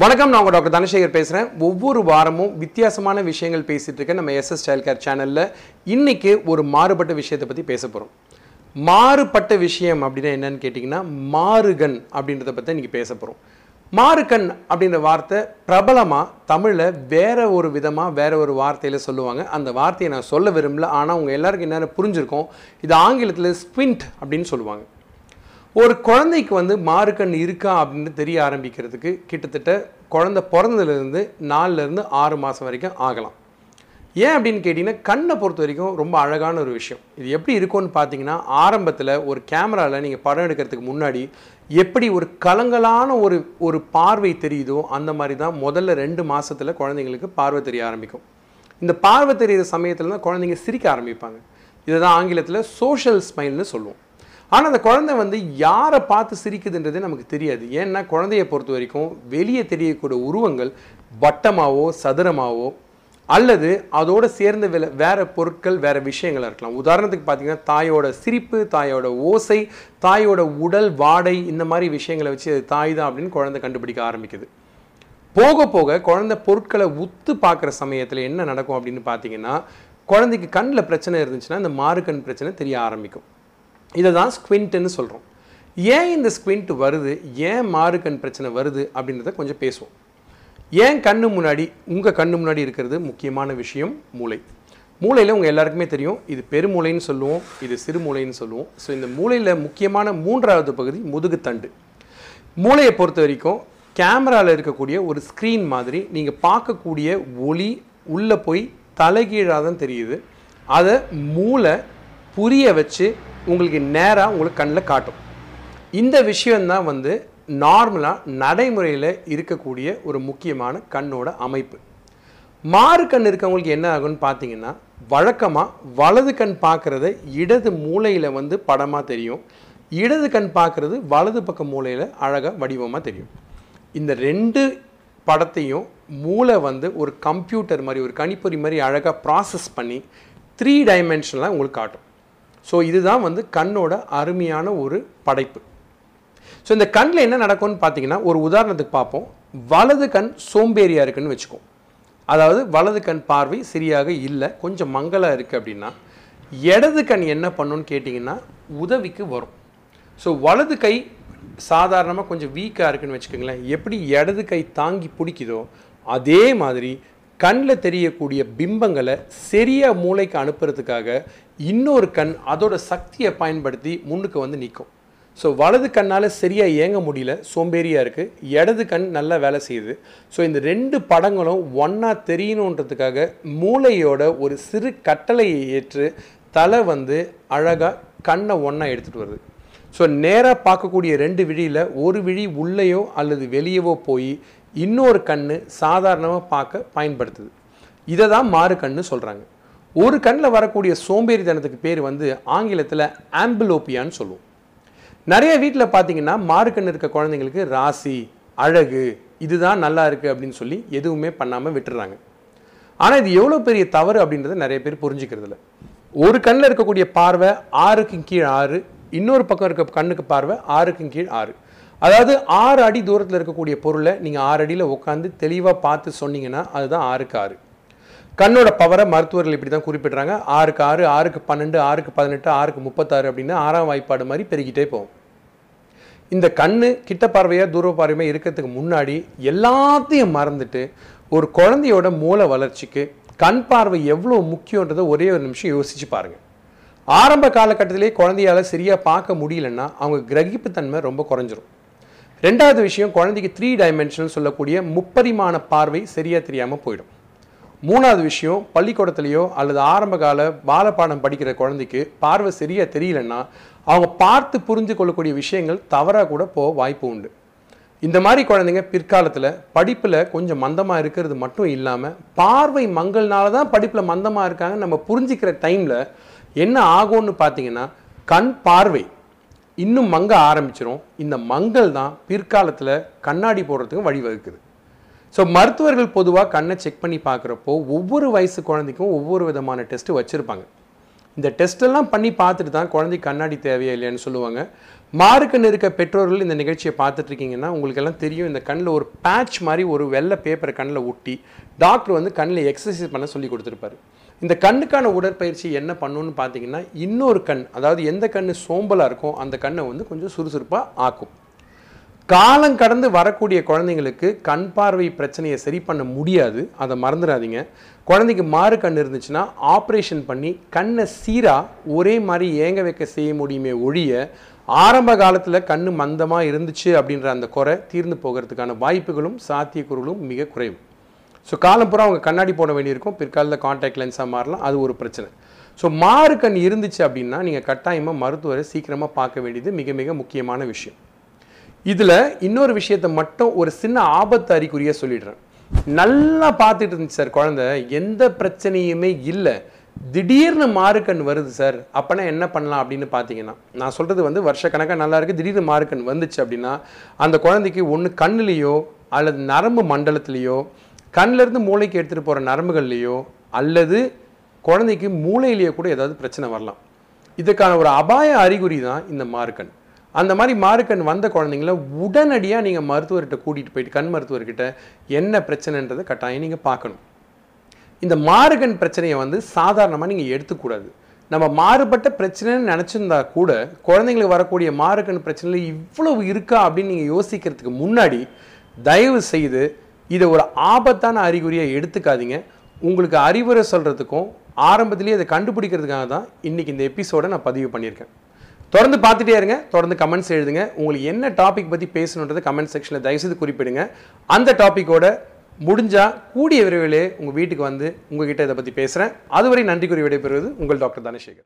வணக்கம் நான் உங்கள் டாக்டர் தனசேகர் பேசுகிறேன் ஒவ்வொரு வாரமும் வித்தியாசமான விஷயங்கள் பேசிகிட்டு இருக்கேன். நம்ம எஸ்எஸ் சைல்ட் கேர் சேனலில் இன்றைக்கி ஒரு மாறுபட்ட விஷயத்தை பற்றி பேச போகிறோம் மாறுபட்ட விஷயம் அப்படின்னா என்னன்னு கேட்டிங்கன்னா மாறுகன் அப்படின்றத பற்றி இன்னைக்கு பேச போகிறோம் மாறுகன் அப்படின்ற வார்த்தை பிரபலமாக தமிழில் வேற ஒரு விதமாக வேற ஒரு வார்த்தையில் சொல்லுவாங்க. அந்த வார்த்தையை நான் சொல்ல விரும்பல. ஆனால் உங்கள் எல்லாருக்கும் என்னென்ன புரிஞ்சிருக்கோம். இது ஆங்கிலத்தில் ஸ்பின்ட் அப்படின்னு சொல்லுவாங்க. ஒரு குழந்தைக்கு வந்து மாறுக்கண் இருக்கா அப்படின்னு தெரிய ஆரம்பிக்கிறதுக்கு கிட்டத்தட்ட குழந்தை பிறந்ததுலேருந்து நாலுலேருந்து ஆறு மாதம் வரைக்கும் ஆகலாம். ஏன் அப்படின்னு கேட்டிங்கன்னா கண்ணை பொறுத்த வரைக்கும் ரொம்ப அழகான ஒரு விஷயம். இது எப்படி இருக்கும்னு பார்த்தீங்கன்னா ஆரம்பத்தில் ஒரு கேமராவில் நீங்கள் படம் எடுக்கிறதுக்கு முன்னாடி எப்படி ஒரு கலங்கலான ஒரு ஒரு பார்வை தெரியுதோ அந்த மாதிரி தான் முதல்ல ரெண்டு மாதத்தில் குழந்தைங்களுக்கு பார்வை தெரிய ஆரம்பிக்கும். இந்த பார்வை தெரிகிற சமயத்தில் தான் குழந்தைங்க சிரிக்க ஆரம்பிப்பாங்க. இதை தான் ஆங்கிலத்தில் சோஷியல் ஸ்மைல்னு சொல்லுவோம். ஆனால் அந்த குழந்தை வந்து யாரை பார்த்து சிரிக்குதுன்றதே நமக்கு தெரியாது. ஏன்னா குழந்தைய பொறுத்த வரைக்கும் வெளியே தெரியக்கூடிய உருவங்கள் வட்டமாவோ சதுரமாவோ அல்லது அதோடு சேர்ந்த வில வேறு பொருட்கள் வேறு விஷயங்களாக இருக்கலாம். உதாரணத்துக்கு பார்த்தீங்கன்னா தாயோட சிரிப்பு தாயோட ஓசை தாயோட உடல் வாடை இந்த மாதிரி விஷயங்களை வச்சு அது தாய் தான் அப்படின்னு குழந்தை கண்டுபிடிக்க ஆரம்பிக்குது. போக போக குழந்தை பொருட்களை உத்து பார்க்குற சமயத்தில் என்ன நடக்கும் அப்படின்னு பார்த்தீங்கன்னா குழந்தைக்கு கண்ணில் பிரச்சனை இருந்துச்சுன்னா இந்த மாறுகண் பிரச்சனை தெரிய ஆரம்பிக்கும். இதை தான் ஸ்குவிண்ட்டுன்னு சொல்கிறோம் ஏன் இந்த ஸ்குவிண்ட் வருது? ஏன் மாறுகண் பிரச்சனை வருது? அப்படின்றத கொஞ்சம் பேசுவோம். ஏன் கண்ணு முன்னாடி உங்கள் கண்ணு முன்னாடி இருக்கிறது முக்கியமான விஷயம்? மூளை. மூளையில் உங்கள் எல்லாருக்குமே தெரியும் இது பெருமூளைன்னு சொல்லுவோம் இது சிறுமூளைன்னு சொல்லுவோம். ஸோ இந்த மூளையில் முக்கியமான மூன்றாவது பகுதி முதுகுத்தண்டு மூளையை பொறுத்த வரைக்கும் கேமராவில் இருக்கக்கூடிய ஒரு ஸ்க்ரீன் மாதிரி நீங்கள் பார்க்கக்கூடிய ஒளி உள்ளே போய் தலைகீழாக தான் தெரியுது. அதை மூளை புரிய வச்சு உங்களுக்கு நேராக உங்களுக்கு கண்ணில் காட்டும். இந்த விஷயந்தான் வந்து நார்மலாக நடைமுறையில் இருக்கக்கூடிய ஒரு முக்கியமான கண்ணோட அமைப்பு. மாறு கண் இருக்கவங்களுக்கு என்ன ஆகும்னு பார்த்தீங்கன்னா வழக்கமாக வலது கண் பார்க்குறத இடது மூளையில் வந்து படமாக தெரியும். இடது கண் பார்க்குறது வலது பக்க மூளையில் அழகாக வடிவமாக தெரியும். இந்த ரெண்டு படத்தையும் மூளை வந்து ஒரு கம்ப்யூட்டர் மாதிரி ஒரு கணிப்பொறி மாதிரி அழகாக ப்ராசஸ் பண்ணி த்ரீ டைமென்ஷனலாக உங்களுக்கு காட்டும். ஸோ இதுதான் வந்து கண்ணோட அருமையான ஒரு படைப்பு. ஸோ இந்த கண்ணில் என்ன நடக்கும்னு பார்த்தீங்கன்னா ஒரு உதாரணத்துக்கு பார்ப்போம். வலது கண் சோம்பேறியாக இருக்குன்னு வச்சுக்கோம். அதாவது வலது கண் பார்வை சரியாக இல்லை கொஞ்சம் மங்கலாக இருக்குது அப்படின்னா இடது கண் என்ன பண்ணுன்னு கேட்டிங்கன்னா உதவிக்கு வரும். ஸோ வலது கை சாதாரணமாக கொஞ்சம் வீக்காக இருக்குன்னு வச்சுக்கோங்களேன். எப்படி இடது கை தாங்கி பிடிக்குதோ அதே மாதிரி கண்ணில் தெரியக்கூடிய பிம்பங்களை சரியாக மூளைக்கு அனுப்புறதுக்காக இன்னொரு கண் அதோட சக்தியை பயன்படுத்தி முன்னுக்கு வந்து நிற்கும் ஸோ வலது கண்ணால் சரியாக இயங்க முடியல சோம்பேறியாக இருக்குது இடது கண் நல்லா வேலை செய்யுது. ஸோ இந்த ரெண்டு படங்களும் ஒன்றா தெரியணுன்றதுக்காக மூளையோட ஒரு சிறு கட்டளையை ஏற்று தலை வந்து அழகாக கண்ணை ஒன்றா எடுத்துகிட்டு வருது. ஸோ நேராக பார்க்கக்கூடிய ரெண்டு விழியில் ஒரு விழி உள்ளேயோ அல்லது வெளியவோ போய் இன்னொரு கண்ணு சாதாரணமாக பார்க்க பயன்படுத்துது. இதை தான் மாறு கண்ணு சொல்கிறாங்க ஒரு கண்ணில் வரக்கூடிய சோம்பேறித்தனத்துக்கு பேர் வந்து ஆங்கிலத்தில் ஆம்பிலோப்பியான்னு சொல்லுவோம். நிறைய வீட்டில் பார்த்தீங்கன்னா மாறுக்கண் இருக்க குழந்தைங்களுக்கு ராசி அழகு இதுதான் நல்லா இருக்குது அப்படின்னு சொல்லி எதுவுமே பண்ணாமல் விட்டுறாங்க. ஆனால் இது எவ்வளோ பெரிய தவறு அப்படின்றத நிறைய பேர் புரிஞ்சுக்கிறதில்ல. ஒரு கண்ணில் இருக்கக்கூடிய பார்வை ஆறுக்கும் கீழ் ஆறு இன்னொரு பக்கம் இருக்க கண்ணுக்கு பார்வை ஆறுக்கும் கீழ் ஆறு. அதாவது ஆறு அடி தூரத்தில் இருக்கக்கூடிய பொருளை நீங்கள் ஆறு அடியில் உட்காந்து தெளிவாக பார்த்து சொன்னீங்கன்னா அதுதான் ஆறுக்கு ஆறு. கண்ணோட பவரை மருத்துவர்கள் இப்படி தான் குறிப்பிடுறாங்க. ஆறுக்கு ஆறு ஆறுக்கு பன்னெண்டு ஆறுக்கு பதினெட்டு ஆறுக்கு முப்பத்தாறு அப்படின்னு ஆறாம் வாய்ப்பாடு மாதிரி பெருகிட்டே போகும். இந்த கண்ணு கிட்ட பார்வையாக தூர பார்வையாக இருக்கிறதுக்கு முன்னாடி எல்லாத்தையும் மறந்துட்டு ஒரு குழந்தையோட மூளை வளர்ச்சிக்கு கண் பார்வை எவ்வளோ முக்கியன்றதை ஒரே ஒரு நிமிஷம் யோசிச்சு பாருங்க. ஆரம்ப காலகட்டத்திலே குழந்தையால் சரியாக பார்க்க முடியலன்னா அவங்க கிரகிப்பு தன்மை ரொம்ப குறைஞ்சிரும். ரெண்டாவது விஷயம் குழந்தைக்கு த்ரீ டைமென்ஷனல் சொல்லக்கூடிய முப்பரிமாண பார்வை சரியாக தெரியாமல் போயிடும். மூணாவது விஷயம் பள்ளிக்கூடத்துலையோ அல்லது ஆரம்பகால பாலப்பாடம் படிக்கிற குழந்தைக்கு பார்வை சரியாக தெரியலன்னா அவங்க பார்த்து புரிந்து கொள்ளக்கூடிய விஷயங்கள் தவறாக கூட போக வாய்ப்பு உண்டு. இந்த மாதிரி குழந்தைங்க பிற்காலத்தில் படிப்பில் கொஞ்சம் மந்தமாக இருக்கிறது மட்டும் இல்லாமல் பார்வை மங்கள்னால தான் படிப்பில் மந்தமாக இருக்காங்க நம்ம புரிஞ்சிக்கிற டைமில் என்ன ஆகும்னு பார்த்தீங்கன்னா கண் பார்வை. இன்னும் மங்க ஆரம்பிச்சிடும் இந்த மங்கள் தான் பிற்காலத்தில் கண்ணாடி போடுறதுக்கு வழிவகுக்குது. ஸோ மருத்துவர்கள் பொதுவாக கண்ணை செக் பண்ணி பார்க்குறப்போ ஒவ்வொரு வயசு குழந்தைக்கும் ஒவ்வொரு விதமான டெஸ்ட்டு வச்சுருப்பாங்க. இந்த டெஸ்ட்டெல்லாம் பண்ணி பார்த்துட்டு தான் குழந்தைக்கு கண்ணாடி தேவையா இல்லையான்னு சொல்லுவாங்க. மார்க்கன் இருக்க பெற்றோர்கள் இந்த நிகழ்ச்சியை பார்த்துட்டு இருக்கீங்கன்னா உங்களுக்கு எல்லாம் தெரியும். இந்த கண்ணில் ஒரு பேட்ச் மாதிரி ஒரு வெள்ளை பேப்பரை கண்ணில் ஒட்டி டாக்டர் வந்து கண்ணில் எக்ஸசைஸ் பண்ண சொல்லி கொடுத்துருப்பாரு. இந்த கண்ணுக்கான உடற்பயிற்சி என்ன பண்ணுன்னு பார்த்தீங்கன்னா இன்னொரு கண் அதாவது எந்த கண் சோம்பலாக இருக்கோ அந்த கண்ணை வந்து கொஞ்சம் சுறுசுறுப்பாக ஆக்கும். காலம் கடந்து வரக்கூடிய குழந்தைங்களுக்கு கண் பார்வை பிரச்சனையை சரி பண்ண முடியாது. அதை மறந்துடாதீங்க. குழந்தைக்கு மாறு கண் இருந்துச்சுன்னா ஆப்ரேஷன் பண்ணி கண்ணை சீராக ஒரே மாதிரி ஏங்க வைக்க செய்ய முடியுமே ஒழிய ஆரம்ப காலத்தில் கண் மந்தமாக இருந்துச்சு அப்படின்ற அந்த குறை தீர்ந்து போகிறதுக்கான வாய்ப்புகளும் சாத்தியக்கூறுகளும் மிக குறைவு. ஸோ காலம் பூரா அவங்க கண்ணாடி போட வேண்டியிருக்கும். பிற்காலத்தில் காண்டாக்ட் லென்ஸாக மாறலாம். அது ஒரு பிரச்சனை. ஸோ மாறு கண் இருந்துச்சு அப்படின்னா நீங்கள் கட்டாயமாக மருத்துவரை சீக்கிரமாக பார்க்க வேண்டியது மிக மிக முக்கியமான விஷயம். இதில் இன்னொரு விஷயத்தை மட்டும் ஒரு சின்ன ஆபத்து அறிகுறியாக சொல்லிடுறேன். நல்லா பார்த்துட்டு இருந்துச்சு சார் குழந்தை. எந்த பிரச்சனையுமே இல்லை. திடீர்னு மாறுக்கண் வருது சார். அப்போனா என்ன பண்ணலாம் அப்படின்னு பார்த்தீங்கன்னா நான் சொல்கிறது வந்து வருஷக்கணக்காக நல்லா இருக்குது திடீர்னு மாறுக்கண் வந்துச்சு அப்படின்னா அந்த குழந்தைக்கு ஒன்று கண்ணுலேயோ அல்லது நரம்பு மண்டலத்திலேயோ கண்ணிலேருந்து மூளைக்கு எடுத்துகிட்டு போகிற நரம்புகள்லேயோ அல்லது குழந்தைக்கு மூளையிலேயோ கூட ஏதாவது பிரச்சனை வரலாம். இதுக்கான ஒரு அபாய அறிகுறி தான் இந்த மாறுக்கண் அந்த மாதிரி மாறுக்கண் வந்த குழந்தைங்கள உடனடியாக நீங்கள் மருத்துவர்கிட்ட கூட்டிகிட்டு போயிட்டு கண் மருத்துவர்கிட்ட என்ன பிரச்சனைன்றதை கட்டாயம் நீங்கள் பார்க்கணும். இந்த மாறுகண் பிரச்சனையை வந்து சாதாரணமாக நீங்கள் எடுத்துக்கூடாது. நம்ம மாறுபட்ட பிரச்சனைன்னு நினச்சிருந்தா கூட குழந்தைங்களுக்கு வரக்கூடிய மாறுகண் பிரச்சனையில் இவ்வளவு இருக்கா அப்படின்னு நீங்கள் யோசிக்கிறதுக்கு முன்னாடி தயவு செய்து இதை ஒரு ஆபத்தான அறிகுறியாக எடுத்துக்காதீங்க. உங்களுக்கு அறிவுரை சொல்கிறதுக்கும் ஆரம்பத்திலேயே அதை கண்டுபிடிக்கிறதுக்காக தான் இன்றைக்கி இந்த எபிசோடை நான் பதிவு பண்ணியிருக்கேன். தொடர்ந்து பார்த்துட்டே இருங்க தொடர்ந்து கமெண்ட்ஸ் எழுதுங்க. உங்களுக்கு என்ன டாபிக் பற்றி பேசணுன்றதை கமெண்ட் செக்ஷனில் தயவுசெய்து குறிப்பிடுங்க. அந்த டாப்பிக்கோட முடிஞ்சால் கூடிய விரைவிலே உங்கள் வீட்டுக்கு வந்து உங்ககிட்ட இதை பற்றி பேசுகிறேன் அதுவரை நன்றி கூறி விடைபெறுவது உங்கள் டாக்டர் தனசேகர்.